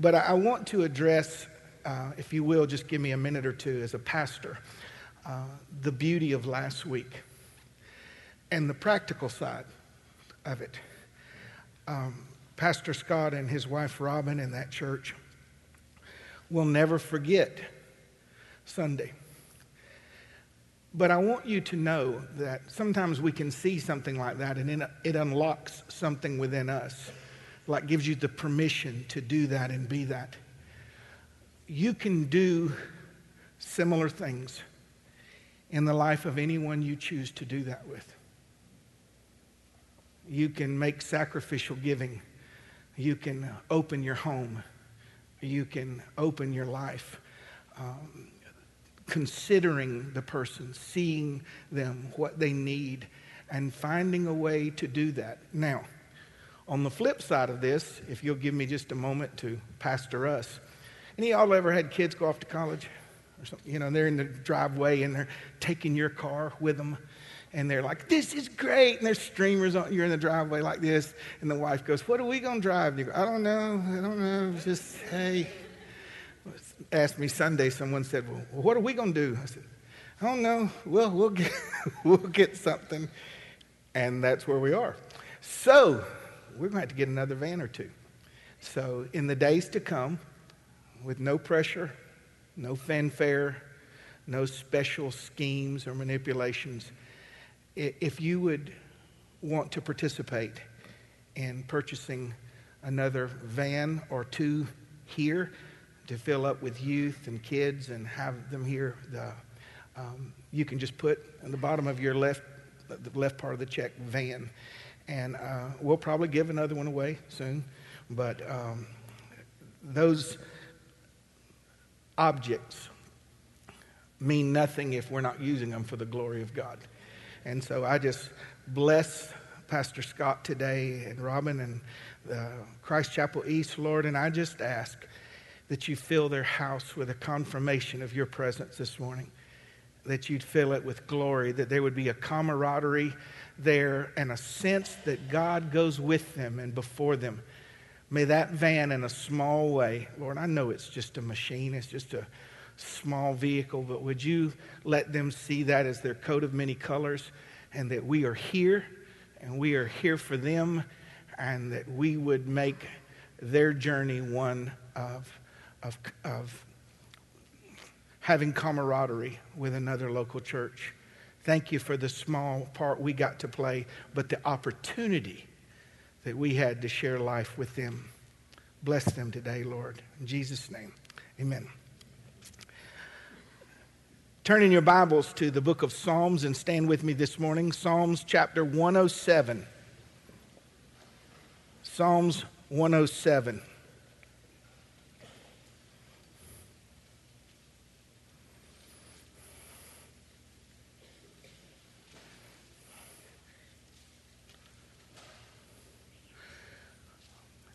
But I, want to address, uh, if you will, just give me a minute or two as a pastor, uh, the beauty of last week and the practical side of it. Um, Pastor Scott and his wife Robin in that church will never forget Sunday. But I want you to know that sometimes we can see something like that and it unlocks something within us, like gives you the permission to do that and be that. You can do similar things in the life of anyone you choose to do that with. You can make sacrificial giving. You can open your home. You can open your life. Um, considering the person, seeing them, what they need, and finding a way to do that. Now, on the flip side of this, if you'll give me just a moment to pastor us, any of y'all ever had kids go off to college? Or something? You know, they're in the driveway and they're taking your car with them. And they're like, this is great. And there's streamers on, you're in the driveway like this. And the wife goes, what are we going to drive? And you go, I don't know. I don't know. Just, hey, asked me Sunday, someone said, Well, what are we going to do? I said, I don't know. Well, we'll get, we'll get something. And that's where we are. So, we're going to have to get another van or two. So, in the days to come, with no pressure, no fanfare, no special schemes or manipulations, if you would want to participate in purchasing another van or two here, to fill up with youth and kids and have them here. The, um, you can just put in the bottom of your left, the left part of the check, van. And uh, we'll probably give another one away soon. But um, those objects mean nothing if we're not using them for the glory of God. And so I just bless Pastor Scott today and Robin and uh, Christ Chapel East, Lord, and I just ask that you fill their house with a confirmation of your presence this morning, that you'd fill it with glory, that there would be a camaraderie there and a sense that God goes with them and before them. May that van, in a small way, Lord, I know it's just a machine, it's just a small vehicle, but would you let them see that as their coat of many colors and that we are here and we are here for them and that we would make their journey one of of, of having camaraderie with another local church. Thank you for the small part we got to play, but the opportunity that we had to share life with them. Bless them today, Lord. In Jesus' name, amen. Turn in your Bibles to the book of Psalms and stand with me this morning. Psalms chapter 107. Psalms 107.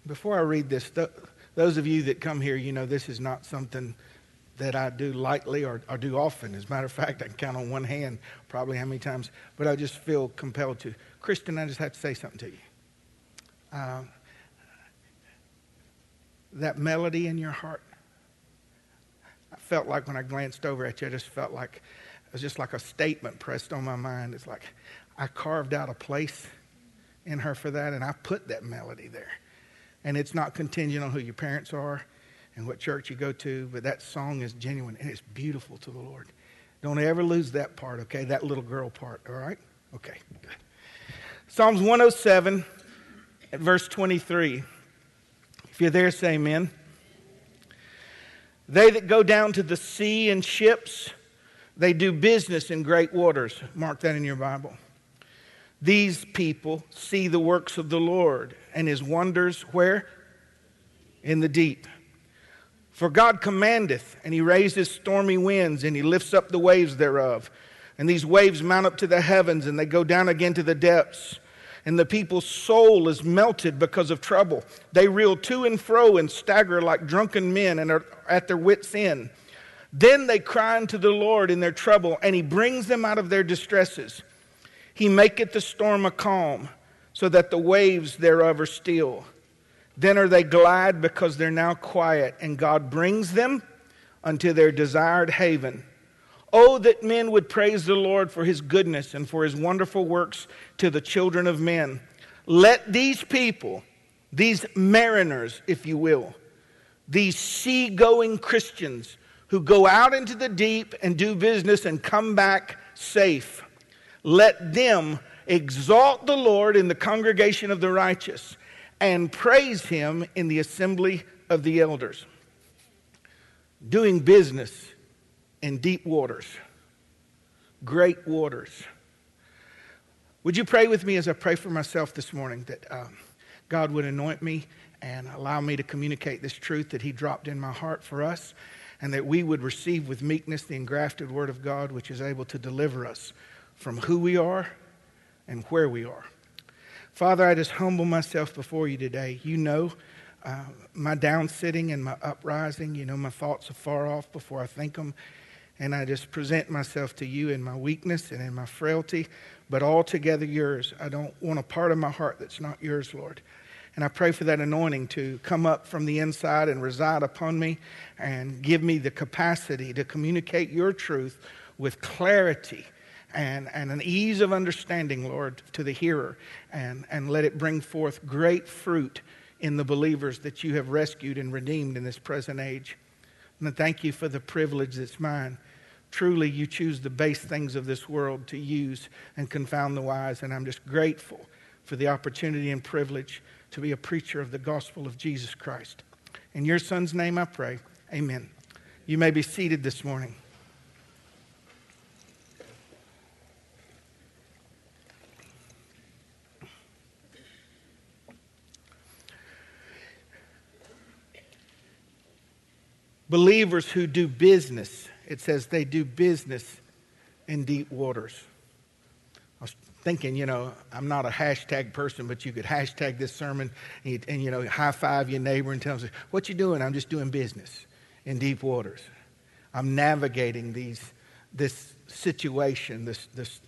Before I read this, th- those of you that come here, you know this is not something that I do lightly or, or, do often. As a matter of fact, I can count on one hand probably how many times, but I just feel compelled to. Kristen, I just have to say something to you. Uh, that melody in your heart, I felt like when I glanced over at you, I just felt like it was just like a statement pressed on my mind. It's like I carved out a place in her for that, and I put that melody there. And it's not contingent on who your parents are and what church you go to, but that song is genuine and it's beautiful to the Lord. Don't ever lose that part, okay? That little girl part, all right? Okay, good. Psalms 107 at verse 23. If you're there, say amen. They that go down to the sea in ships, they do business in great waters. Mark that in your Bible. These people see the works of the Lord and his wonders where? In the deep. For God commandeth, and he raises stormy winds, and he lifts up the waves thereof. And these waves mount up to the heavens, and they go down again to the depths. And the people's soul is melted because of trouble. They reel to and fro and stagger like drunken men and are at their wits' end. Then they cry unto the Lord in their trouble, and he brings them out of their distresses. He maketh the storm a calm, so that the waves thereof are still. Then are they glad because they're now quiet, and God brings them unto their desired haven. Oh, that men would praise the Lord for his goodness and for his wonderful works to the children of men. Let these people, these mariners, if you will, these sea-going Christians who go out into the deep and do business and come back safe, let them exalt the Lord in the congregation of the righteous and praise him in the assembly of the elders. Doing business in deep waters, great waters. Would you pray with me as I pray for myself this morning that um, God would anoint me and allow me to communicate this truth that He dropped in my heart for us, and that we would receive with meekness the engrafted Word of God, which is able to deliver us from who we are and where we are. Father, I just humble myself before you today. You know uh, my down sitting and my uprising. You know my thoughts are far off before I think them. And I just present myself to you in my weakness and in my frailty, but altogether yours. I don't want a part of my heart that's not yours, Lord. And I pray for that anointing to come up from the inside and reside upon me and give me the capacity to communicate your truth with clarity and, and an ease of understanding, Lord, to the hearer, and, and let it bring forth great fruit in the believers that you have rescued and redeemed in this present age. And thank you for the privilege that's mine. Truly, you choose the base things of this world to use and confound the wise, and I'm just grateful for the opportunity and privilege to be a preacher of the gospel of Jesus Christ. In your son's name I pray. Amen. You may be seated this morning. Believers who do business. It says they do business in deep waters. I was thinking, you know, I'm not a hashtag person, but you could hashtag this sermon and, you, and, you know, high five your neighbor and tell them, what you doing? I'm just doing business in deep waters. I'm navigating these, this situation, this, this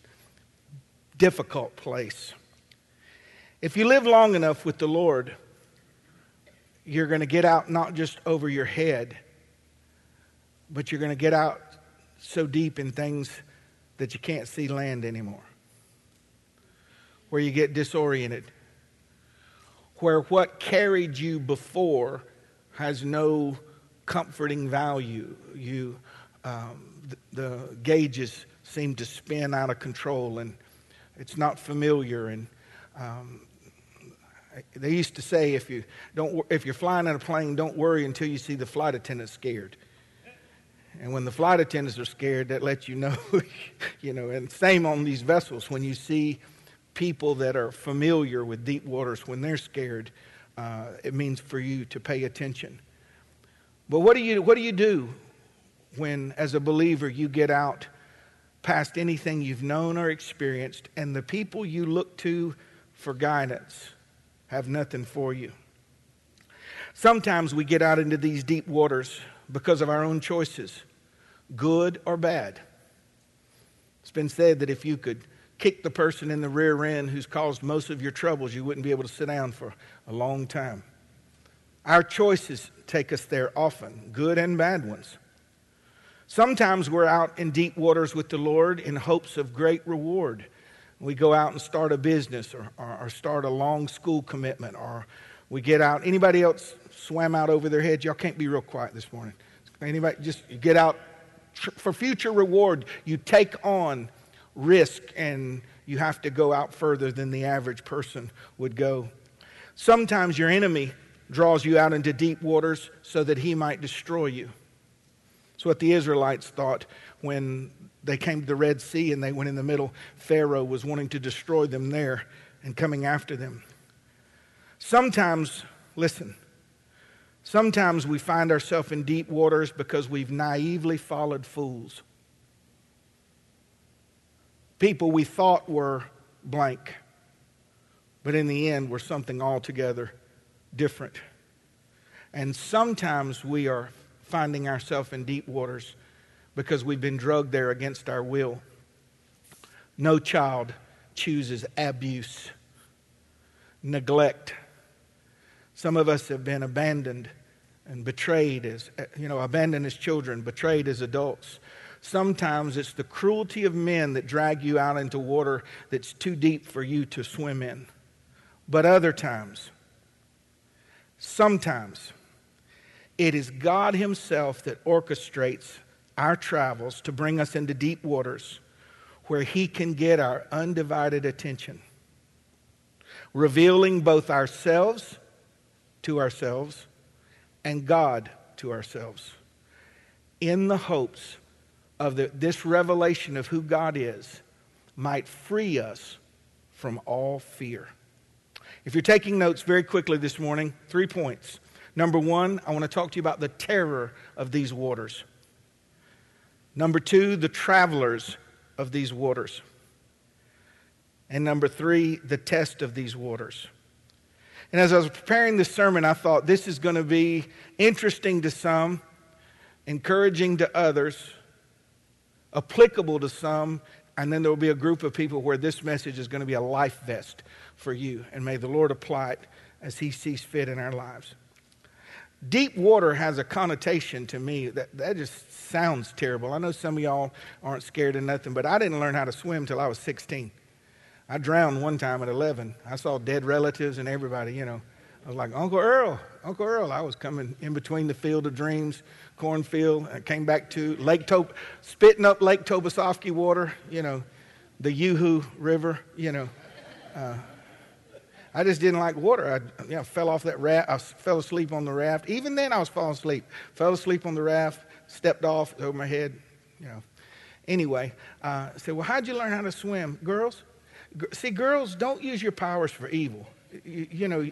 difficult place. If you live long enough with the Lord, you're going to get out not just over your head, but you're going to get out so deep in things that you can't see land anymore. Where you get disoriented. Where what carried you before has no comforting value. You, um, the, the gauges seem to spin out of control and it's not familiar. And um, they used to say if, you don't, if you're flying in a plane, don't worry until you see the flight attendant scared. And when the flight attendants are scared, that lets you know, you know, and same on these vessels. When you see people that are familiar with deep waters, when they're scared, uh, it means for you to pay attention. But what do you, what do, you do when, as a believer, you get out past anything you've known or experienced, and the people you look to for guidance have nothing for you? Sometimes we get out into these deep waters because of our own choices good or bad. It's been said that if you could kick the person in the rear end who's caused most of your troubles, you wouldn't be able to sit down for a long time. Our choices take us there often, good and bad ones. Sometimes we're out in deep waters with the Lord in hopes of great reward. We go out and start a business or, or, or start a long school commitment, or we get out. Anybody else swam out over their heads? Y'all can't be real quiet this morning. Anybody just get out for future reward, you take on risk and you have to go out further than the average person would go. Sometimes your enemy draws you out into deep waters so that he might destroy you. It's what the Israelites thought when they came to the Red Sea and they went in the middle. Pharaoh was wanting to destroy them there and coming after them. Sometimes, listen, Sometimes we find ourselves in deep waters because we've naively followed fools. People we thought were blank, but in the end were something altogether different. And sometimes we are finding ourselves in deep waters because we've been drugged there against our will. No child chooses abuse, neglect, Some of us have been abandoned and betrayed as, uh, you know, abandoned as children, betrayed as adults. Sometimes it's the cruelty of men that drag you out into water that's too deep for you to swim in. But other times, sometimes, it is God Himself that orchestrates our travels to bring us into deep waters where He can get our undivided attention, revealing both ourselves to ourselves and God to ourselves in the hopes of the, this revelation of who God is might free us from all fear. If you're taking notes very quickly this morning, three points. Number one, I want to talk to you about the terror of these waters. Number two, the travelers of these waters. And number three, the test of these waters. And as I was preparing this sermon, I thought this is going to be interesting to some, encouraging to others, applicable to some, and then there will be a group of people where this message is going to be a life vest for you. And may the Lord apply it as He sees fit in our lives. Deep water has a connotation to me that, that just sounds terrible. I know some of y'all aren't scared of nothing, but I didn't learn how to swim till I was 16. I drowned one time at 11. I saw dead relatives and everybody, you know. I was like, Uncle Earl, Uncle Earl. I was coming in between the field of dreams, cornfield. I came back to Lake Tob, spitting up Lake Tobolsovsky water, you know, the Yoo-Hoo River, you know. Uh, I just didn't like water. I you know, fell off that raft. I fell asleep on the raft. Even then, I was falling asleep. Fell asleep on the raft, stepped off over my head, you know. Anyway, uh, I said, Well, how'd you learn how to swim? Girls? See, girls, don't use your powers for evil. You, you know,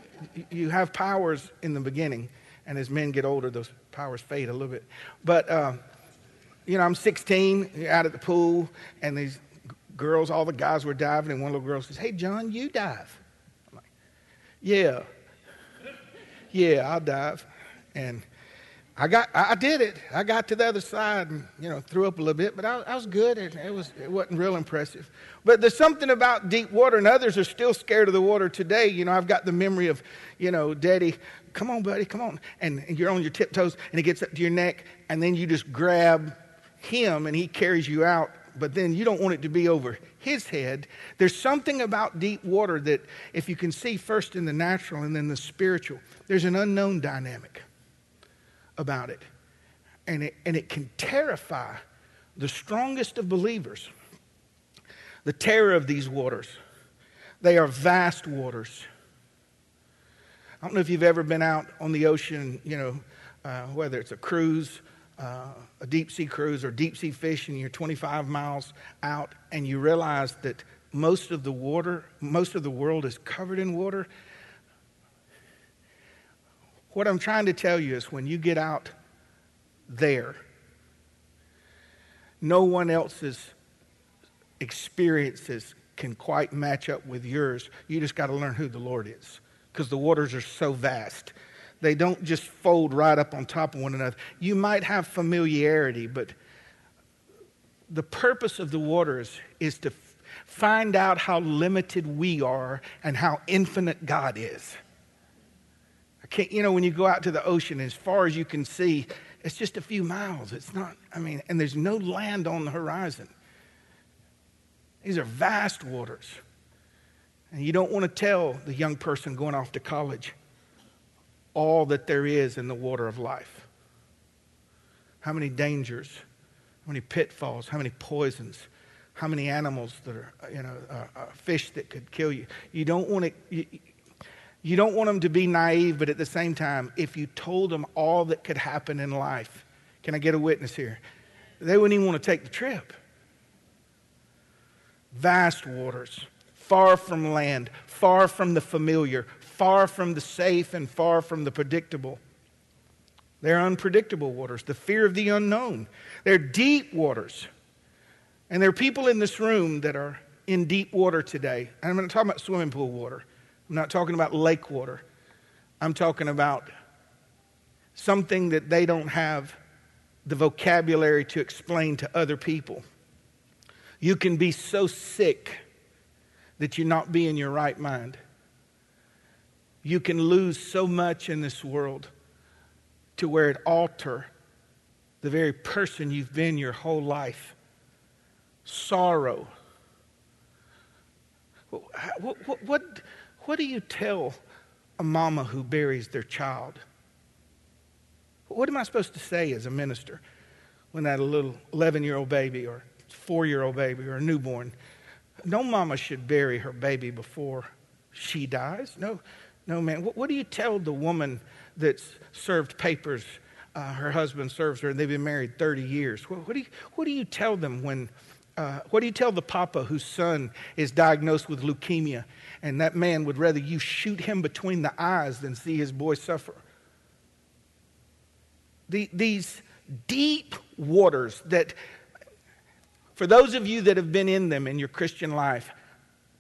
you have powers in the beginning, and as men get older, those powers fade a little bit. But, uh, you know, I'm 16, out at the pool, and these girls, all the guys were diving, and one little girl says, Hey, John, you dive. I'm like, Yeah. Yeah, I'll dive. And I got, I did it. I got to the other side and, you know, threw up a little bit, but I, I was good. It, it, was, it wasn't real impressive. But there's something about deep water, and others are still scared of the water today. You know, I've got the memory of, you know, Daddy, come on, buddy, come on. And, and you're on your tiptoes, and it gets up to your neck, and then you just grab him, and he carries you out but then you don't want it to be over his head. There's something about deep water that, if you can see first in the natural and then the spiritual, there's an unknown dynamic about it. And it, and it can terrify the strongest of believers. The terror of these waters. They are vast waters. I don't know if you've ever been out on the ocean, you know, uh, whether it's a cruise uh, a deep sea cruise or deep sea fishing, you're 25 miles out, and you realize that most of the water, most of the world is covered in water. What I'm trying to tell you is when you get out there, no one else's experiences can quite match up with yours. You just got to learn who the Lord is because the waters are so vast. They don't just fold right up on top of one another. You might have familiarity, but the purpose of the waters is to find out how limited we are and how infinite God is. You know, when you go out to the ocean, as far as you can see, it's just a few miles. It's not, I mean, and there's no land on the horizon. These are vast waters. And you don't want to tell the young person going off to college all that there is in the water of life. How many dangers, how many pitfalls, how many poisons, how many animals that are, you know, uh, uh, fish that could kill you. You don't want to. You, you don't want them to be naive, but at the same time, if you told them all that could happen in life, can I get a witness here? They wouldn't even want to take the trip. Vast waters, far from land, far from the familiar, far from the safe and far from the predictable. They're unpredictable waters, the fear of the unknown. They're deep waters. And there are people in this room that are in deep water today. And I'm not talking about swimming pool water, I'm not talking about lake water. I'm talking about something that they don't have the vocabulary to explain to other people. You can be so sick that you not be in your right mind. You can lose so much in this world to where it alter the very person you've been your whole life. Sorrow. What, what, what, what do you tell a mama who buries their child? What am I supposed to say as a minister when that little 11 year old baby or four year old baby or a newborn? No mama should bury her baby before she dies. No, no, man. What, what do you tell the woman that's served papers? Uh, her husband serves her, and they've been married 30 years. What, what do, you, what do you tell them when? Uh, what do you tell the papa whose son is diagnosed with leukemia, and that man would rather you shoot him between the eyes than see his boy suffer? The, these deep waters that, for those of you that have been in them in your Christian life,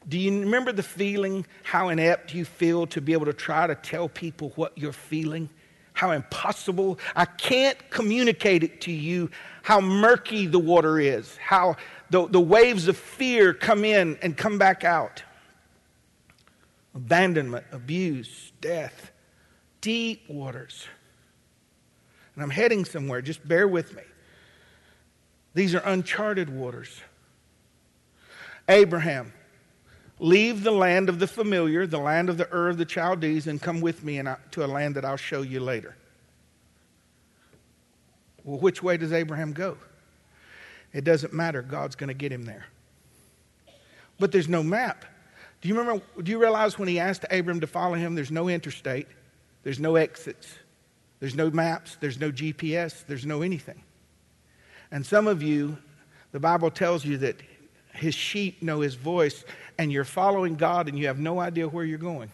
do you remember the feeling, how inept you feel to be able to try to tell people what you're feeling? How impossible. I can't communicate it to you how murky the water is, how the, the waves of fear come in and come back out. Abandonment, abuse, death, deep waters. And I'm heading somewhere, just bear with me. These are uncharted waters. Abraham, Leave the land of the familiar, the land of the Ur of the Chaldees, and come with me to a land that I'll show you later. Well, which way does Abraham go? It doesn't matter. God's going to get him there. But there's no map. Do you remember? Do you realize when he asked Abram to follow him, there's no interstate, there's no exits, there's no maps, there's no GPS, there's no anything. And some of you, the Bible tells you that his sheep know his voice, and you're following God and you have no idea where you're going.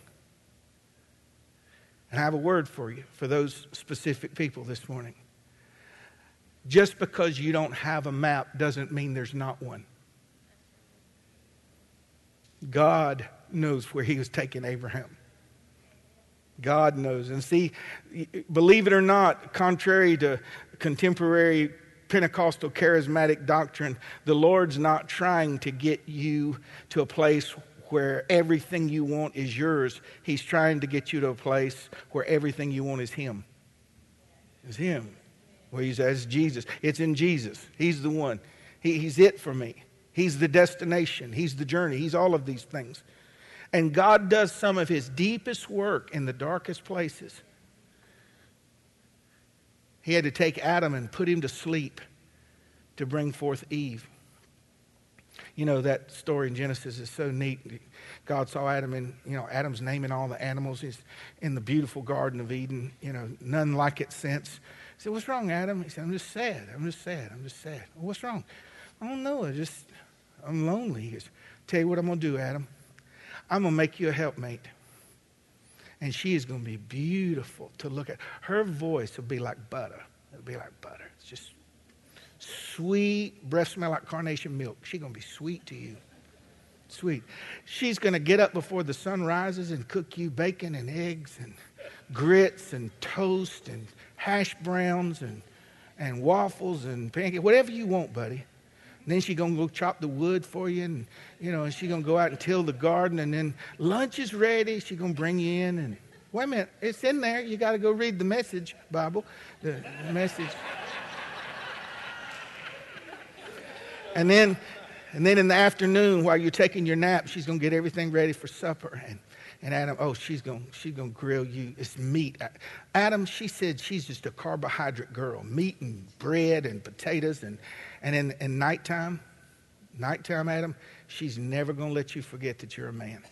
And I have a word for you, for those specific people this morning. Just because you don't have a map doesn't mean there's not one. God knows where he was taking Abraham. God knows. And see, believe it or not, contrary to contemporary Pentecostal charismatic doctrine, the Lord's not trying to get you to a place where everything you want is yours. He's trying to get you to a place where everything you want is Him. Is Him. Where He says, Jesus. It's in Jesus. He's the one. He, he's it for me. He's the destination. He's the journey. He's all of these things. And God does some of His deepest work in the darkest places. He had to take Adam and put him to sleep to bring forth Eve. You know, that story in Genesis is so neat. God saw Adam and, you know, Adam's naming all the animals. He's in the beautiful Garden of Eden, you know, none like it since. He said, What's wrong, Adam? He said, I'm just sad. I'm just sad. I'm just sad. Well, what's wrong? I don't know. I just, I'm lonely. He goes, Tell you what I'm going to do, Adam. I'm going to make you a helpmate and she is going to be beautiful to look at. Her voice will be like butter. It'll be like butter. It's just sweet, breath smell like carnation milk. She's going to be sweet to you. Sweet. She's going to get up before the sun rises and cook you bacon and eggs and grits and toast and hash browns and, and waffles and pancakes, whatever you want, buddy. And then she's to go chop the wood for you, and you know, and she's to go out and till the garden, and then lunch is ready. She's to bring you in, and wait a minute, it's in there. You got to go read the message Bible, the, message. and then, and then in the afternoon, while you're taking your nap, she's to get everything ready for supper, and and Adam, oh, she's going she's gonna grill you. It's meat. Adam, she said she's just a carbohydrate girl. Meat and bread and potatoes. And, and in, in nighttime, nighttime, Adam, she's never going to let you forget that you're a man.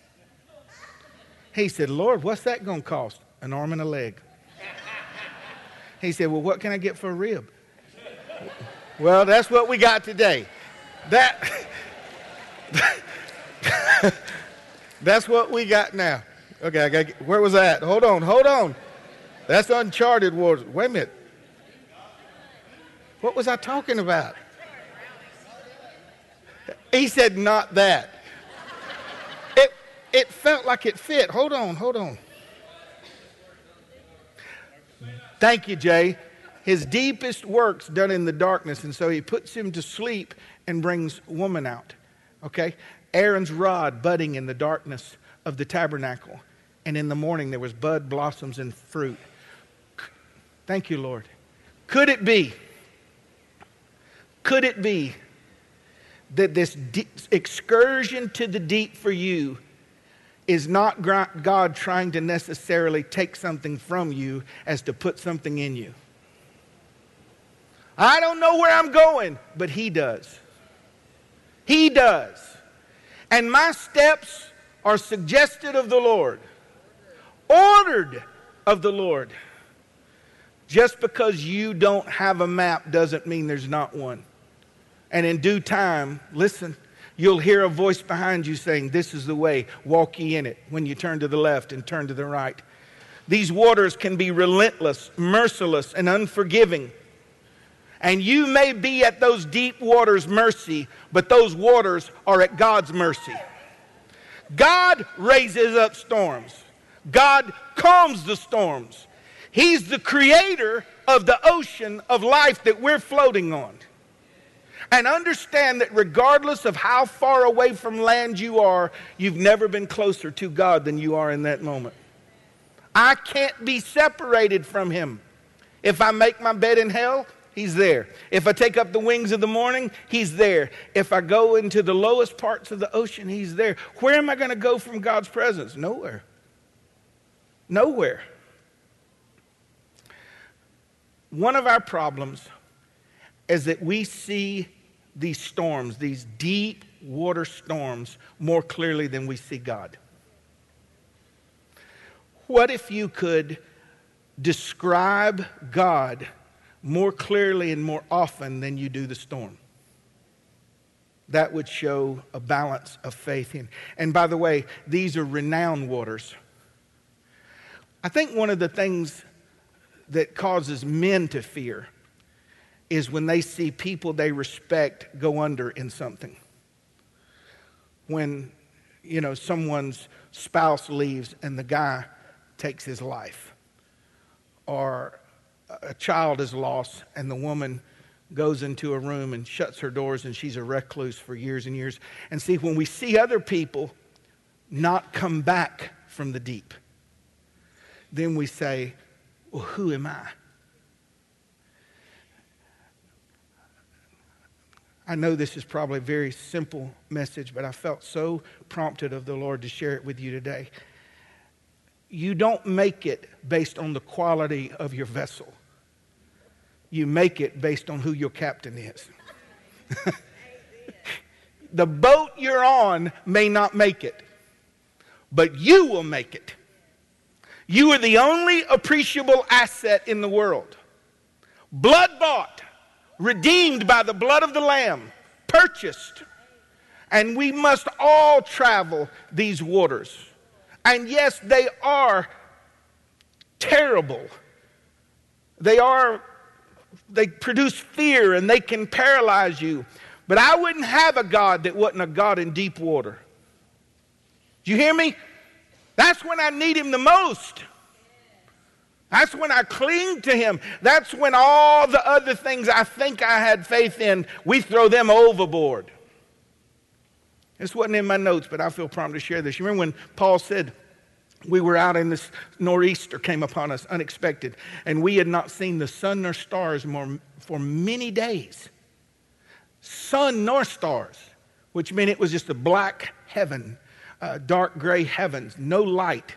He said, Lord, what's that going to cost? An arm and a leg. He said, Well, what can I get for a rib? well, that's what we got today. That. That's what we got now. Okay, I got where was that? Hold on, hold on. That's uncharted waters. Wait a minute. What was I talking about? He said, not that. It, it felt like it fit. Hold on, hold on. Thank you, Jay. His deepest works done in the darkness, and so he puts him to sleep and brings woman out. Okay? Aaron's rod budding in the darkness of the tabernacle. and in the morning there was bud, blossoms, and fruit. Thank you, Lord. Could it be? Could it be that this excursion to the deep for you is not God trying to necessarily take something from you as to put something in you? I don't know where I'm going, but He does. He does. And my steps are suggested of the Lord, ordered of the Lord. Just because you don't have a map doesn't mean there's not one. And in due time, listen, you'll hear a voice behind you saying, This is the way, walk ye in it, when you turn to the left and turn to the right. These waters can be relentless, merciless, and unforgiving. And you may be at those deep waters' mercy, but those waters are at God's mercy. God raises up storms, God calms the storms. He's the creator of the ocean of life that we're floating on. And understand that regardless of how far away from land you are, you've never been closer to God than you are in that moment. I can't be separated from Him. If I make my bed in hell, He's there. If I take up the wings of the morning, He's there. If I go into the lowest parts of the ocean, He's there. Where am I going to go from God's presence? Nowhere. Nowhere. One of our problems is that we see these storms, these deep water storms, more clearly than we see God. What if you could describe God more clearly and more often than you do the storm? That would show a balance of faith in. And by the way, these are renowned waters. I think one of the things that causes men to fear is when they see people they respect go under in something. When, you know, someone's spouse leaves and the guy takes his life. Or a child is lost and the woman goes into a room and shuts her doors and she's a recluse for years and years. And see, when we see other people not come back from the deep, then we say, well, who am I? I know this is probably a very simple message, but I felt so prompted of the Lord to share it with you today. You don't make it based on the quality of your vessel, you make it based on who your captain is. the boat you're on may not make it, but you will make it. You are the only appreciable asset in the world. Blood bought, redeemed by the blood of the Lamb, purchased. And we must all travel these waters. And yes, they are terrible. They are, they produce fear and they can paralyze you. But I wouldn't have a God that wasn't a God in deep water. Do you hear me? That's when I need him the most. That's when I cling to him. That's when all the other things I think I had faith in, we throw them overboard. This wasn't in my notes, but I feel prompted to share this. You remember when Paul said, we were out in this nor'easter came upon us unexpected, and we had not seen the sun nor stars more, for many days. Sun nor stars, which meant it was just a black heaven uh, dark gray heavens, no light.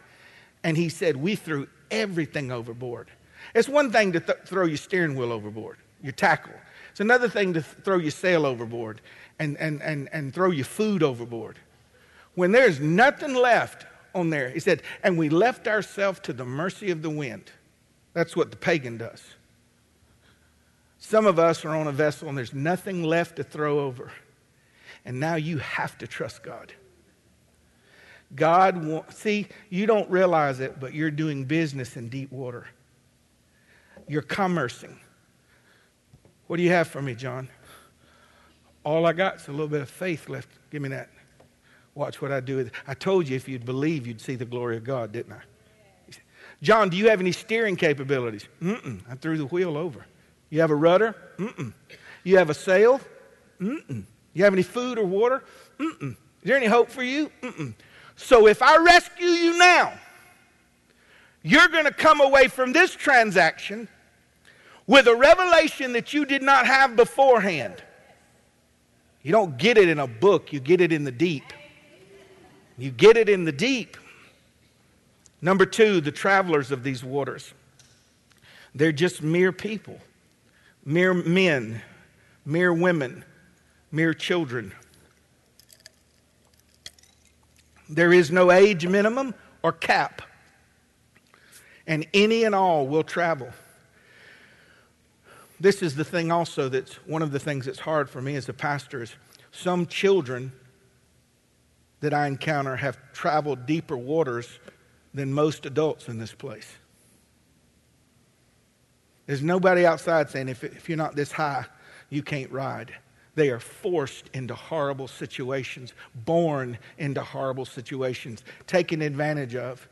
And he said, We threw everything overboard. It's one thing to th- throw your steering wheel overboard, your tackle. It's another thing to th- throw your sail overboard and, and, and, and throw your food overboard. When there's nothing left on there, he said, and we left ourselves to the mercy of the wind. That's what the pagan does. Some of us are on a vessel and there's nothing left to throw over. And now you have to trust God. God wants, see, you don't realize it, but you're doing business in deep water. You're commercing. What do you have for me, John? All I got is a little bit of faith left. Give me that. Watch what I do. I told you if you'd believe, you'd see the glory of God, didn't I? John, do you have any steering capabilities? Mm-mm. I threw the wheel over. You have a rudder? Mm-mm. You have a sail? Mm-mm. You have any food or water? Mm-mm. Is there any hope for you? Mm-mm. So if I rescue you now, you're going to come away from this transaction with a revelation that you did not have beforehand. You don't get it in a book, you get it in the deep. You get it in the deep. Number two, the travelers of these waters. They're just mere people, mere men, mere women, mere children. There is no age minimum or cap, and any and all will travel. This is the thing also that's one of the things that's hard for me as a pastor is some children that I encounter have traveled deeper waters than most adults in this place. There's nobody outside saying, if, if you're not this high, you can't ride. They are forced into horrible situations, born into horrible situations, taken advantage of.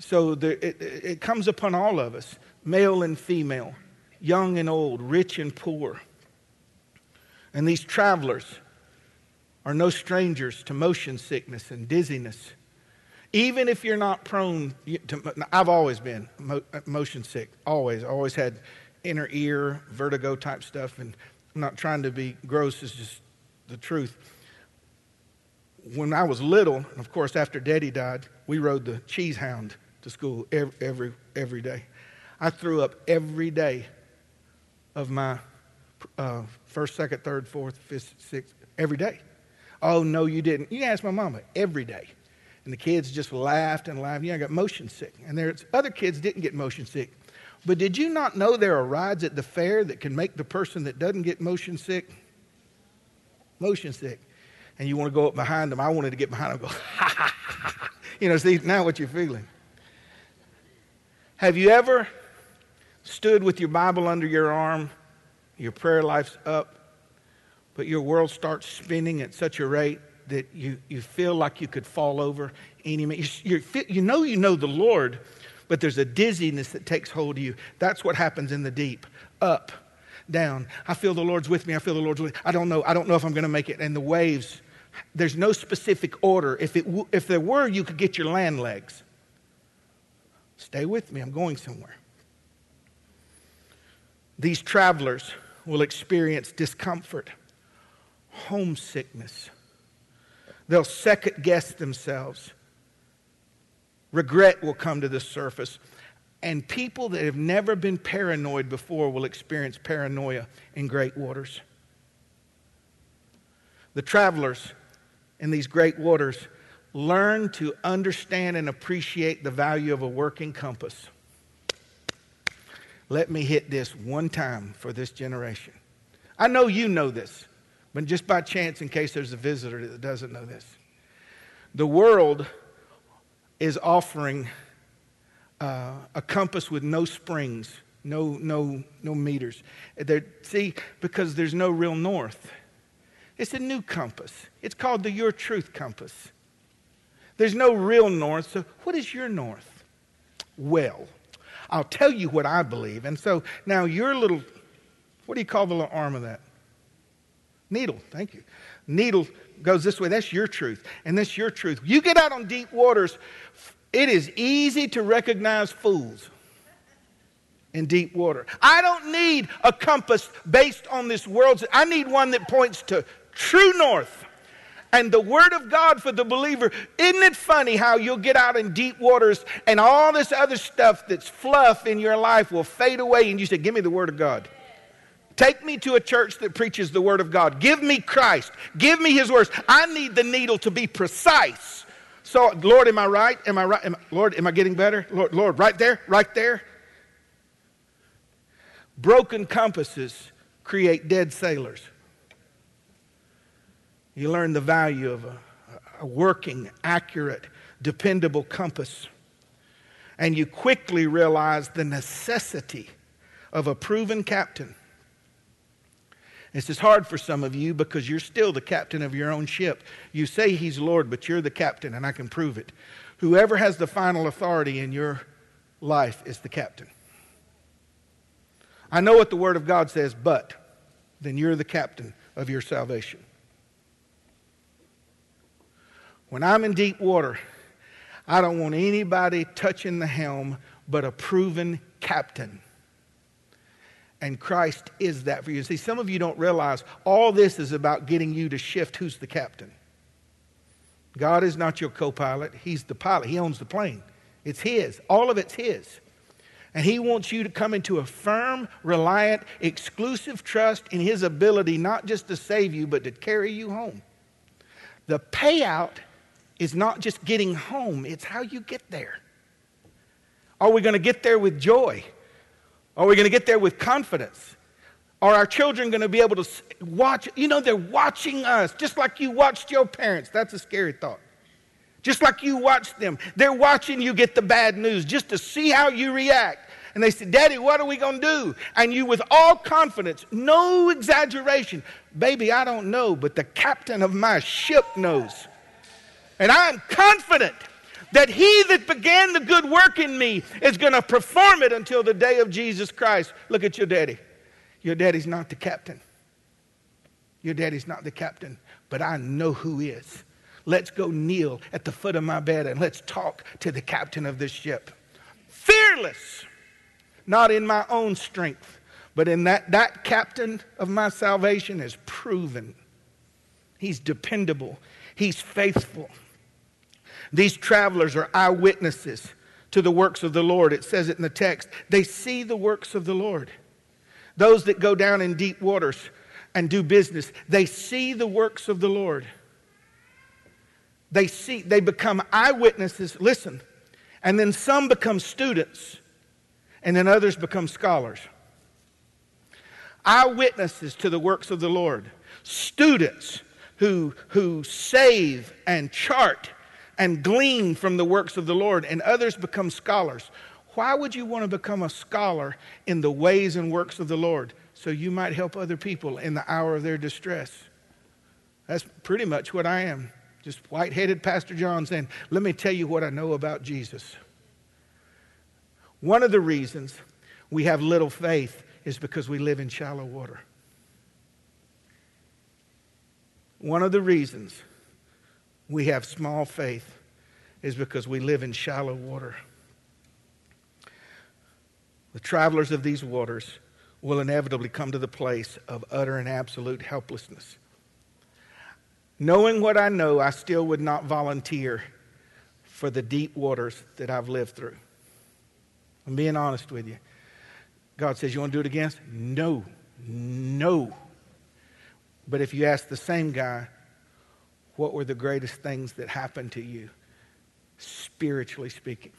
So it, it comes upon all of us, male and female, young and old, rich and poor. And these travelers are no strangers to motion sickness and dizziness even if you're not prone to, I've always been motion sick, always, always had inner ear, vertigo type stuff, and I'm not trying to be gross, it's just the truth. When I was little, and of course after Daddy died, we rode the cheese hound to school every, every, every day. I threw up every day of my uh, first, second, third, fourth, fifth, sixth, every day. Oh, no, you didn't. You ask my mama, every day. And the kids just laughed and laughed. Yeah, I got motion sick. And there's other kids didn't get motion sick. But did you not know there are rides at the fair that can make the person that doesn't get motion sick motion sick? And you want to go up behind them. I wanted to get behind them go, ha, ha, ha. You know, see, now what you're feeling. Have you ever stood with your Bible under your arm, your prayer life's up, but your world starts spinning at such a rate that you, you feel like you could fall over any minute. You, you know you know the Lord, but there's a dizziness that takes hold of you. That's what happens in the deep. Up, down. I feel the Lord's with me. I feel the Lord's with me. I don't know. I don't know if I'm going to make it. And the waves, there's no specific order. If, it, if there were, you could get your land legs. Stay with me. I'm going somewhere. These travelers will experience discomfort, homesickness, They'll second guess themselves. Regret will come to the surface. And people that have never been paranoid before will experience paranoia in great waters. The travelers in these great waters learn to understand and appreciate the value of a working compass. Let me hit this one time for this generation. I know you know this. But just by chance, in case there's a visitor that doesn't know this, the world is offering uh, a compass with no springs, no, no, no meters. They're, see, because there's no real north. It's a new compass. It's called the Your Truth compass. There's no real north. So, what is your north? Well, I'll tell you what I believe. And so now your little, what do you call the little arm of that? Needle, thank you. Needle goes this way. That's your truth. And that's your truth. You get out on deep waters, it is easy to recognize fools in deep water. I don't need a compass based on this world. I need one that points to true north and the word of God for the believer. Isn't it funny how you'll get out in deep waters and all this other stuff that's fluff in your life will fade away and you say, Give me the word of God. Take me to a church that preaches the Word of God. Give me Christ. Give me His words. I need the needle to be precise. So, Lord, am I right? Am I right? Am, Lord, am I getting better? Lord, Lord, right there, right there. Broken compasses create dead sailors. You learn the value of a, a working, accurate, dependable compass. And you quickly realize the necessity of a proven captain this is hard for some of you because you're still the captain of your own ship. You say he's Lord, but you're the captain, and I can prove it. Whoever has the final authority in your life is the captain. I know what the Word of God says, but then you're the captain of your salvation. When I'm in deep water, I don't want anybody touching the helm but a proven captain. And Christ is that for you. See, some of you don't realize all this is about getting you to shift who's the captain. God is not your co pilot, He's the pilot. He owns the plane. It's His. All of it's His. And He wants you to come into a firm, reliant, exclusive trust in His ability not just to save you, but to carry you home. The payout is not just getting home, it's how you get there. Are we going to get there with joy? Are we going to get there with confidence? Are our children going to be able to watch? You know, they're watching us just like you watched your parents. That's a scary thought. Just like you watched them. They're watching you get the bad news just to see how you react. And they said, Daddy, what are we going to do? And you, with all confidence, no exaggeration, baby, I don't know, but the captain of my ship knows. And I'm confident that he that began the good work in me is going to perform it until the day of Jesus Christ. Look at your daddy. Your daddy's not the captain. Your daddy's not the captain, but I know who is. Let's go kneel at the foot of my bed and let's talk to the captain of this ship. Fearless, not in my own strength, but in that that captain of my salvation is proven. He's dependable. He's faithful. These travelers are eyewitnesses to the works of the Lord. It says it in the text. They see the works of the Lord. Those that go down in deep waters and do business, they see the works of the Lord. They see, they become eyewitnesses. Listen, and then some become students, and then others become scholars. Eyewitnesses to the works of the Lord, students who, who save and chart and glean from the works of the Lord, and others become scholars. Why would you want to become a scholar in the ways and works of the Lord? So you might help other people in the hour of their distress. That's pretty much what I am. Just white headed Pastor John saying, Let me tell you what I know about Jesus. One of the reasons we have little faith is because we live in shallow water. One of the reasons we have small faith is because we live in shallow water. The travelers of these waters will inevitably come to the place of utter and absolute helplessness. Knowing what I know, I still would not volunteer for the deep waters that I've lived through. I'm being honest with you. God says, You want to do it again? No. No. But if you ask the same guy, what were the greatest things that happened to you, spiritually speaking?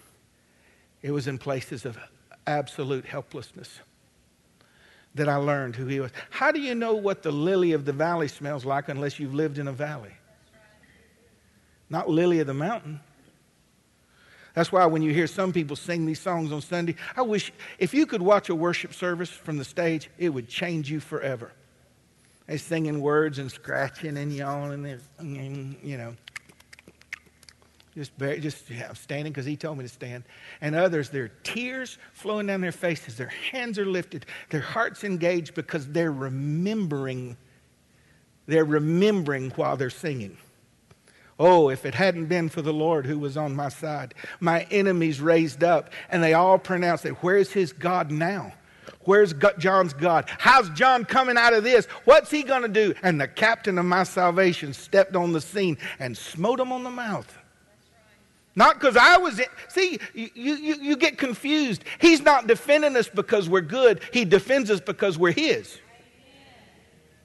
It was in places of absolute helplessness that I learned who he was. How do you know what the lily of the valley smells like unless you've lived in a valley? Not lily of the mountain. That's why when you hear some people sing these songs on Sunday, I wish if you could watch a worship service from the stage, it would change you forever. They singing words and scratching and yawning and, you know, just, just yeah, standing because he told me to stand. And others, their tears flowing down their faces, their hands are lifted, their hearts engaged because they're remembering. They're remembering while they're singing. Oh, if it hadn't been for the Lord who was on my side, my enemies raised up, and they all pronounced it. Where's his God now? Where's John's God? How's John coming out of this? What's he going to do? And the captain of my salvation stepped on the scene and smote him on the mouth. Not because I was in. See, you, you, you get confused. He's not defending us because we're good, He defends us because we're His.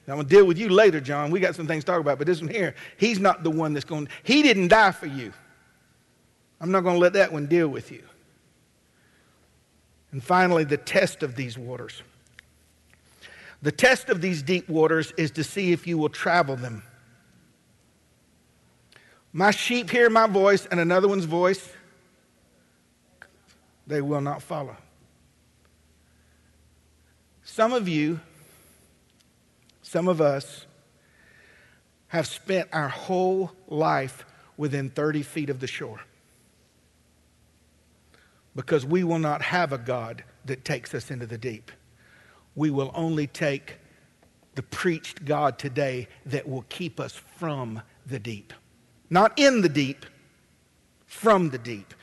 I'm going to deal with you later, John. We got some things to talk about, but this one here, He's not the one that's going He didn't die for you. I'm not going to let that one deal with you. And finally, the test of these waters. The test of these deep waters is to see if you will travel them. My sheep hear my voice, and another one's voice they will not follow. Some of you, some of us, have spent our whole life within 30 feet of the shore because we will not have a God that takes us into the deep. We will only take the preached God today that will keep us from the deep. Not in the deep, from the deep.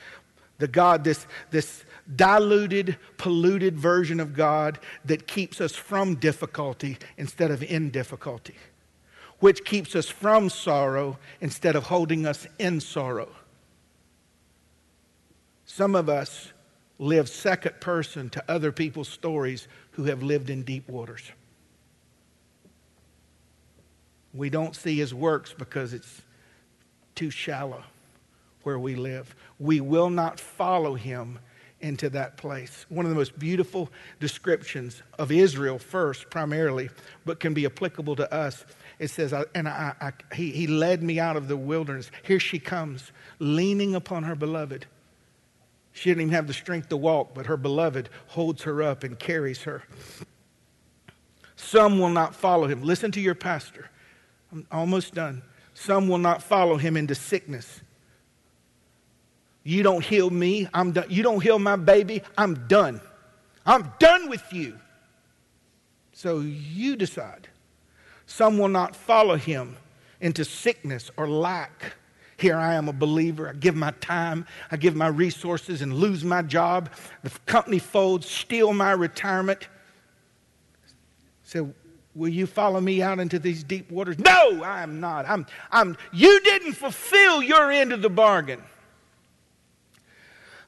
The God, this, this diluted, polluted version of God that keeps us from difficulty instead of in difficulty, which keeps us from sorrow instead of holding us in sorrow. Some of us live second person to other people's stories who have lived in deep waters. We don't see his works because it's too shallow where we live. We will not follow him into that place. One of the most beautiful descriptions of Israel, first, primarily, but can be applicable to us. It says, And I, I, he, he led me out of the wilderness. Here she comes, leaning upon her beloved. She didn't even have the strength to walk, but her beloved holds her up and carries her. Some will not follow him. Listen to your pastor. I'm almost done. Some will not follow him into sickness. You don't heal me, I'm done. You don't heal my baby, I'm done. I'm done with you. So you decide. Some will not follow him into sickness or lack. Here I am a believer. I give my time, I give my resources, and lose my job. The company folds, steal my retirement. So, will you follow me out into these deep waters? No, I am not. I'm, I'm, you didn't fulfill your end of the bargain.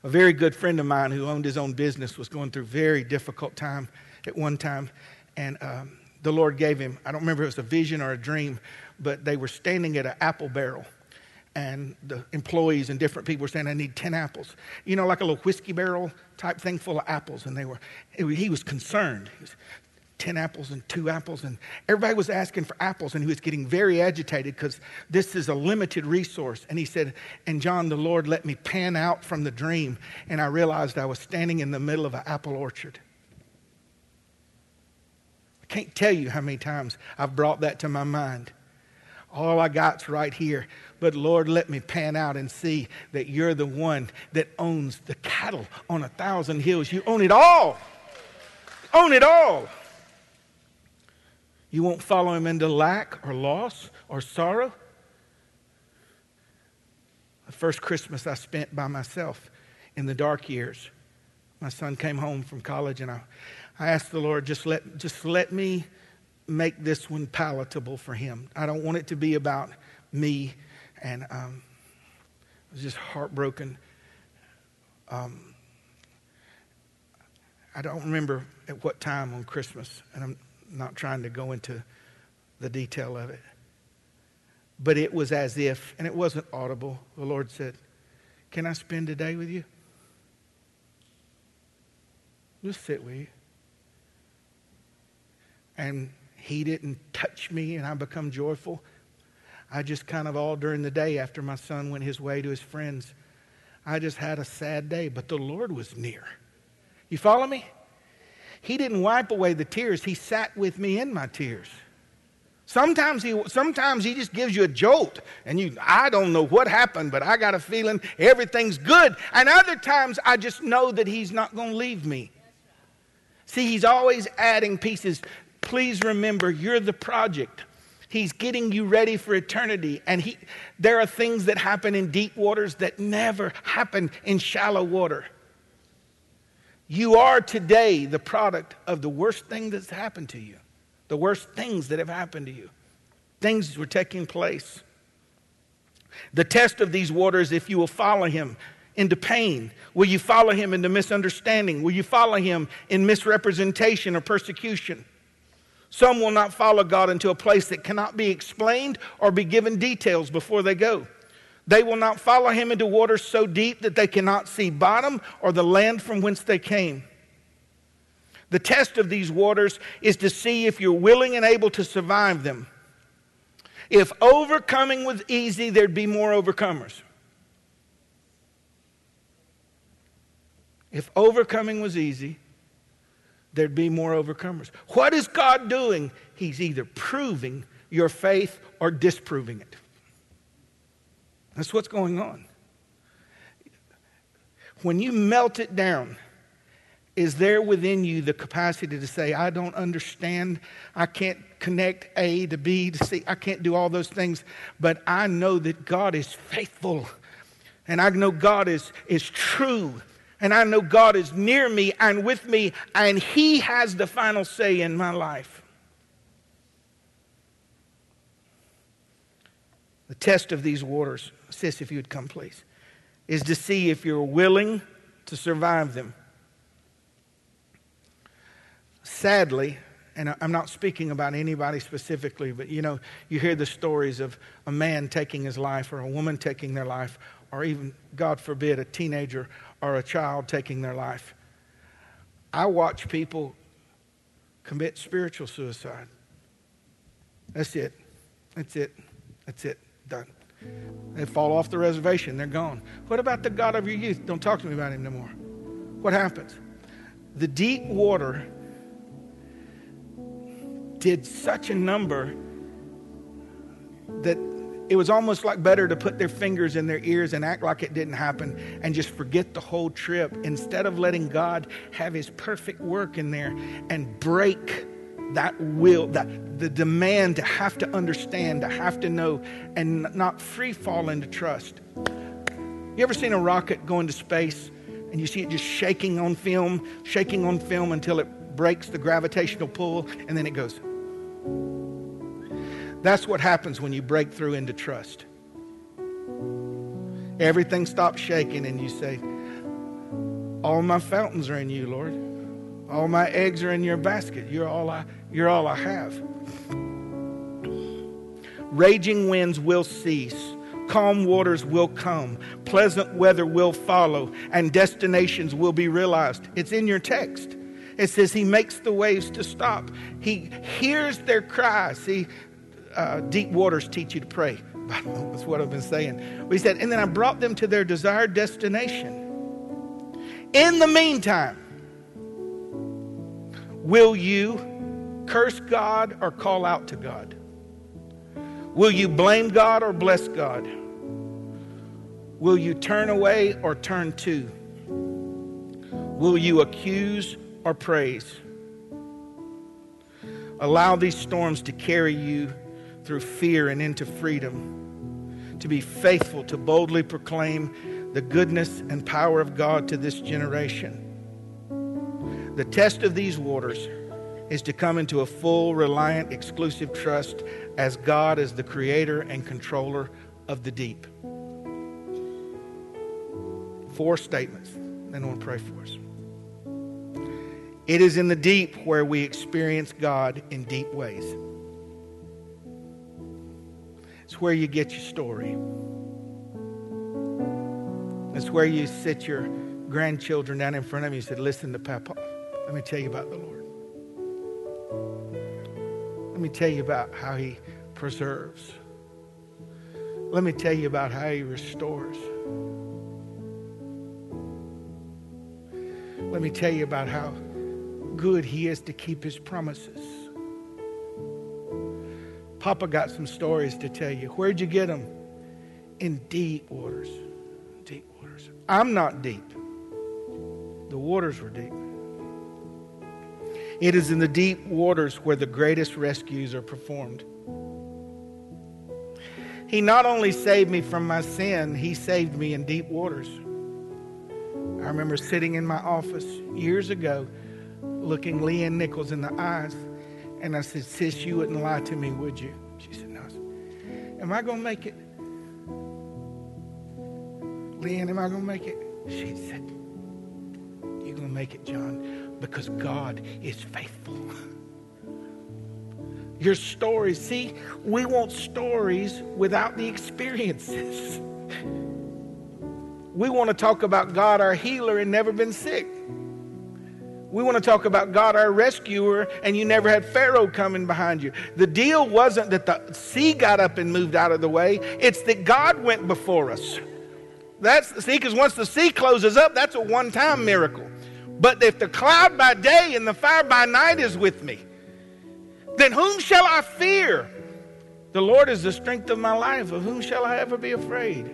A very good friend of mine who owned his own business was going through a very difficult time at one time, and um, the Lord gave him, I don't remember if it was a vision or a dream, but they were standing at an apple barrel and the employees and different people were saying, I need 10 apples. You know, like a little whiskey barrel type thing full of apples. And they were, he was concerned. He was, 10 apples and two apples. And everybody was asking for apples. And he was getting very agitated because this is a limited resource. And he said, And John, the Lord let me pan out from the dream. And I realized I was standing in the middle of an apple orchard. I can't tell you how many times I've brought that to my mind. All I got's right here. But Lord, let me pan out and see that you're the one that owns the cattle on a thousand hills. You own it all. Own it all. You won't follow him into lack or loss or sorrow. The first Christmas I spent by myself in the dark years. My son came home from college and I, I asked the Lord, just let, just let me make this one palatable for him. I don't want it to be about me. And um, I was just heartbroken. Um, I don't remember at what time on Christmas, and I'm not trying to go into the detail of it. But it was as if, and it wasn't audible, the Lord said, Can I spend a day with you? Just sit with you. And he didn't touch me and I become joyful. I just kind of all during the day after my son went his way to his friends, I just had a sad day, but the Lord was near. You follow me? He didn't wipe away the tears, He sat with me in my tears. Sometimes he, sometimes he just gives you a jolt, and you, I don't know what happened, but I got a feeling everything's good. And other times I just know that he's not going to leave me. See, he's always adding pieces. Please remember, you're the project. He's getting you ready for eternity. And he, there are things that happen in deep waters that never happen in shallow water. You are today the product of the worst thing that's happened to you, the worst things that have happened to you. Things were taking place. The test of these waters, if you will follow him into pain, will you follow him into misunderstanding? Will you follow him in misrepresentation or persecution? Some will not follow God into a place that cannot be explained or be given details before they go. They will not follow him into waters so deep that they cannot see bottom or the land from whence they came. The test of these waters is to see if you're willing and able to survive them. If overcoming was easy, there'd be more overcomers. If overcoming was easy, there'd be more overcomers. What is God doing? He's either proving your faith or disproving it. That's what's going on. When you melt it down, is there within you the capacity to say, I don't understand, I can't connect A to B to C, I can't do all those things, but I know that God is faithful And I know God is, is true. And I know God is near me and with me, and He has the final say in my life. The test of these waters, sis, if you would come, please, is to see if you're willing to survive them. Sadly, and I'm not speaking about anybody specifically, but you know, you hear the stories of a man taking his life or a woman taking their life, or even, God forbid, a teenager or a child taking their life. I watch people commit spiritual suicide. That's it. That's it. That's it. Done. They fall off the reservation. They're gone. What about the God of your youth? Don't talk to me about him no more. What happens? The deep water did such a number that it was almost like better to put their fingers in their ears and act like it didn't happen and just forget the whole trip instead of letting God have his perfect work in there and break that will, that the demand to have to understand, to have to know, and not free fall into trust. You ever seen a rocket go into space and you see it just shaking on film, shaking on film until it breaks the gravitational pull and then it goes. That's what happens when you break through into trust. Everything stops shaking, and you say, All my fountains are in you, Lord. All my eggs are in your basket. You're all I, you're all I have. Raging winds will cease. Calm waters will come. Pleasant weather will follow. And destinations will be realized. It's in your text. It says he makes the waves to stop. He hears their cry. See, uh, deep waters teach you to pray. That's what I've been saying. He said, and then I brought them to their desired destination. In the meantime, will you curse God or call out to God? Will you blame God or bless God? Will you turn away or turn to? Will you accuse or praise? Allow these storms to carry you through fear and into freedom, to be faithful to boldly proclaim the goodness and power of God to this generation. The test of these waters is to come into a full, reliant, exclusive trust as God is the creator and controller of the deep. Four statements. Then I want to pray for us. It is in the deep where we experience God in deep ways. Where you get your story. It's where you sit your grandchildren down in front of you and said, Listen to Papa. Let me tell you about the Lord. Let me tell you about how He preserves. Let me tell you about how He restores. Let me tell you about how good He is to keep His promises. Papa got some stories to tell you. Where'd you get them? In deep waters. Deep waters. I'm not deep. The waters were deep. It is in the deep waters where the greatest rescues are performed. He not only saved me from my sin, He saved me in deep waters. I remember sitting in my office years ago looking Leanne Nichols in the eyes and I said, Sis, you wouldn't lie to me, would you? She said, No. Am I going to make it? Leanne, am I going to make it? She said, You're going to make it, John, because God is faithful. Your stories, see, we want stories without the experiences. We want to talk about God, our healer, and never been sick. We want to talk about God, our rescuer, and you never had Pharaoh coming behind you. The deal wasn't that the sea got up and moved out of the way, it's that God went before us. That's see, because once the sea closes up, that's a one time miracle. But if the cloud by day and the fire by night is with me, then whom shall I fear? The Lord is the strength of my life. Of whom shall I ever be afraid?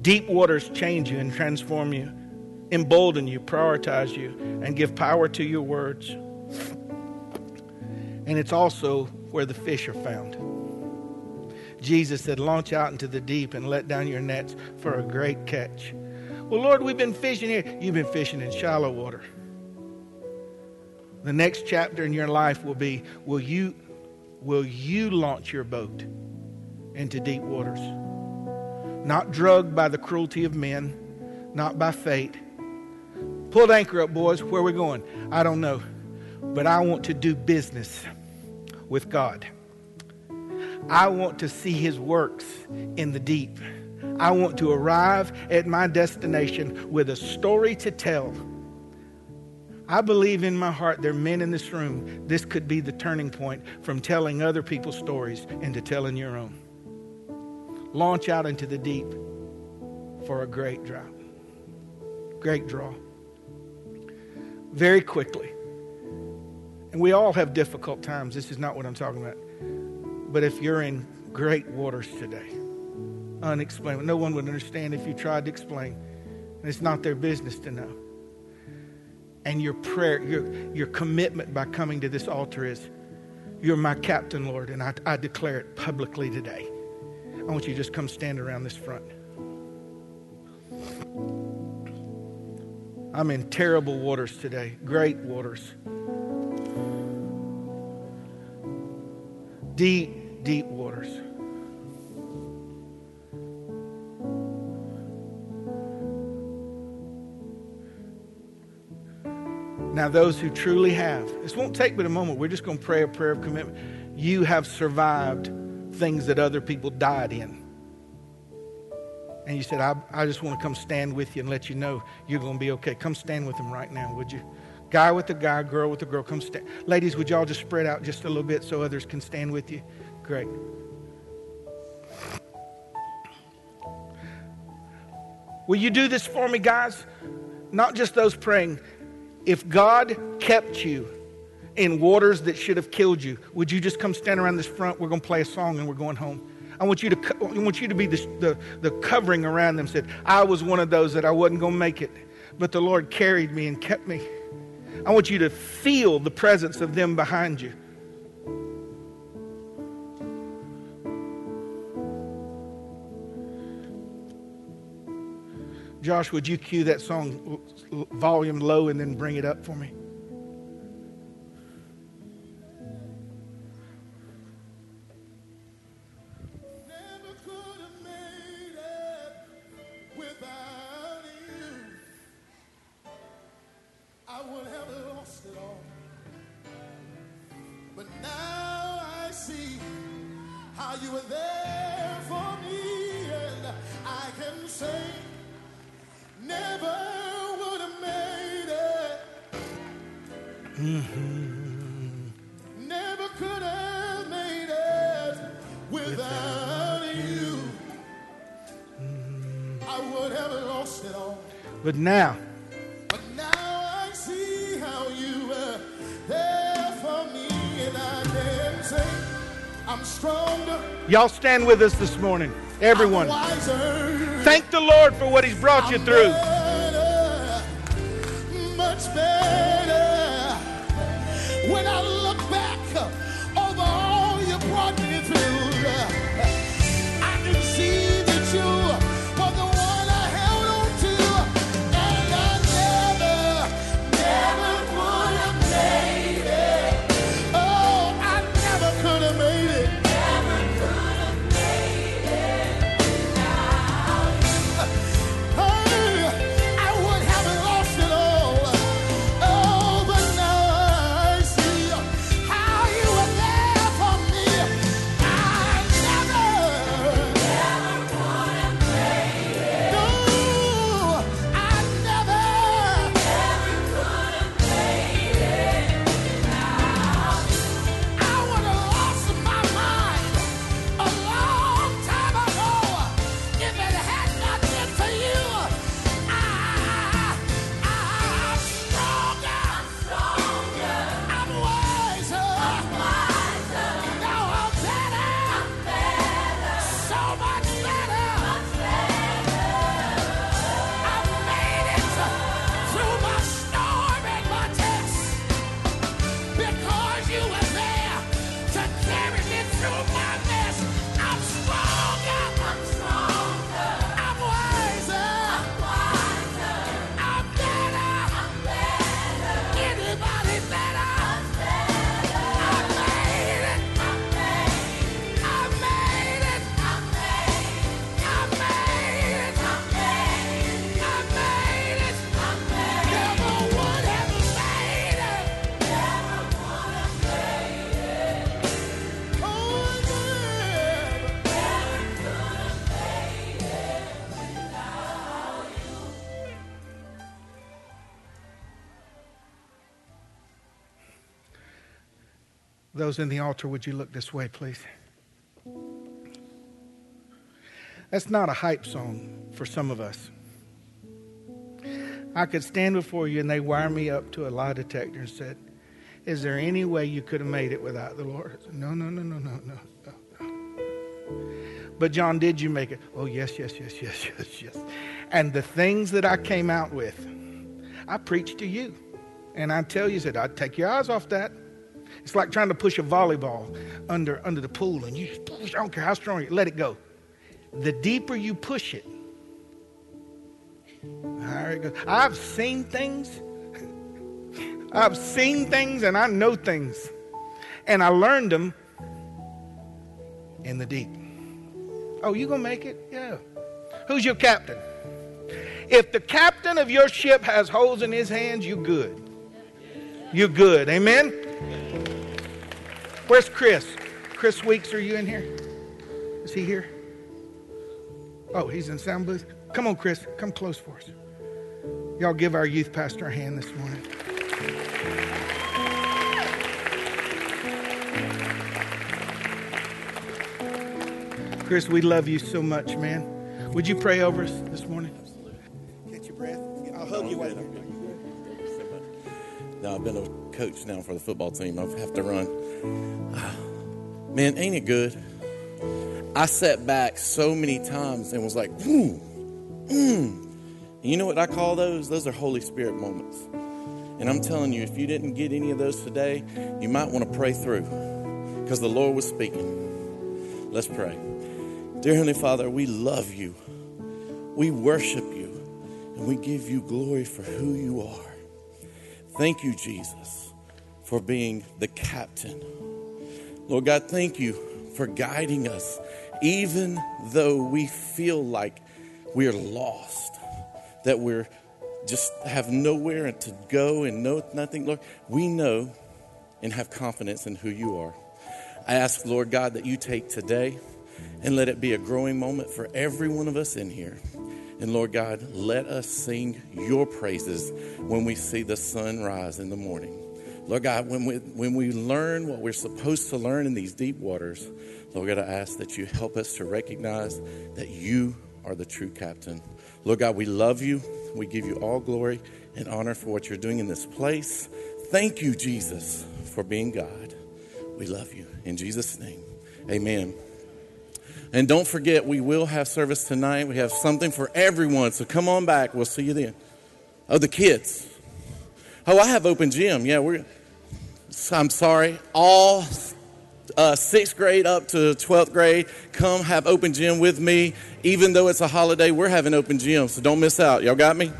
Deep waters change you and transform you embolden you, prioritize you, and give power to your words. And it's also where the fish are found. Jesus said, Launch out into the deep and let down your nets for a great catch. Well, Lord, we've been fishing here. You've been fishing in shallow water. The next chapter in your life will be will you, will you launch your boat into deep waters? Not drugged by the cruelty of men, not by fate. Pulled anchor up, boys. Where are we going? I don't know. But I want to do business with God. I want to see his works in the deep. I want to arrive at my destination with a story to tell. I believe in my heart there are men in this room, this could be the turning point from telling other people's stories into telling your own. Launch out into the deep for a great draw. Great draw. Very quickly. And we all have difficult times. This is not what I'm talking about. But if you're in great waters today, unexplainable, no one would understand if you tried to explain. And it's not their business to know. And your prayer, your, your commitment by coming to this altar is, You're my captain, Lord, and I, I declare it publicly today. I want you to just come stand around this front. I'm in terrible waters today, great waters. Deep, deep waters. Now, those who truly have, this won't take but a moment. We're just going to pray a prayer of commitment. You have survived things that other people died in. And you said, I, I just want to come stand with you and let you know you're going to be okay. Come stand with them right now, would you? Guy with the guy, girl with the girl, come stand. Ladies, would y'all just spread out just a little bit so others can stand with you? Great. Will you do this for me, guys? Not just those praying. If God kept you in waters that should have killed you, would you just come stand around this front? We're going to play a song and we're going home. I want you to, I want you to be the, the, the covering around them. Said, I was one of those that I wasn't going to make it, but the Lord carried me and kept me. I want you to feel the presence of them behind you. Josh, would you cue that song volume low and then bring it up for me? But now, but now I see how you were there for me, and I can say I'm stronger. Y'all stand with us this morning, everyone. Thank the Lord for what He's brought I'm you through. Those in the altar, would you look this way, please? That's not a hype song for some of us. I could stand before you and they wire me up to a lie detector and said, Is there any way you could have made it without the Lord? Said, no, no, no, no, no, no, no. But John, did you make it? Oh, yes, yes, yes, yes, yes, yes. And the things that I came out with, I preached to you. And I tell you, said, I'd take your eyes off that. It's like trying to push a volleyball under, under the pool and you just push, I don't care how strong you let it go. The deeper you push it, higher it goes. I've seen things. I've seen things and I know things. And I learned them in the deep. Oh, you gonna make it? Yeah. Who's your captain? If the captain of your ship has holes in his hands, you good. You're good. Amen? Where's Chris? Chris Weeks, are you in here? Is he here? Oh, he's in sound booth. Come on, Chris. Come close for us. Y'all give our youth pastor a hand this morning. Chris, we love you so much, man. Would you pray over us this morning? Catch your breath. I'll hug you while you're Now, I've been a coach now for the football team. I have to run. Man, ain't it good? I sat back so many times and was like, hmm, hmm. You know what I call those? Those are Holy Spirit moments. And I'm telling you, if you didn't get any of those today, you might want to pray through because the Lord was speaking. Let's pray. Dear Heavenly Father, we love you. We worship you. And we give you glory for who you are. Thank you, Jesus, for being the captain. Lord God, thank you for guiding us, even though we feel like we're lost, that we're just have nowhere to go and know nothing, Lord. We know and have confidence in who you are. I ask, Lord God, that you take today and let it be a growing moment for every one of us in here. And Lord God, let us sing your praises when we see the sun rise in the morning. Lord God, when we, when we learn what we're supposed to learn in these deep waters, Lord God, I ask that you help us to recognize that you are the true captain. Lord God, we love you. We give you all glory and honor for what you're doing in this place. Thank you, Jesus, for being God. We love you. In Jesus' name, amen. And don't forget, we will have service tonight. We have something for everyone. So come on back. We'll see you then. Oh, the kids. Oh, I have open gym. Yeah, we're. I'm sorry. All uh, sixth grade up to 12th grade, come have open gym with me. Even though it's a holiday, we're having open gym. So don't miss out. Y'all got me?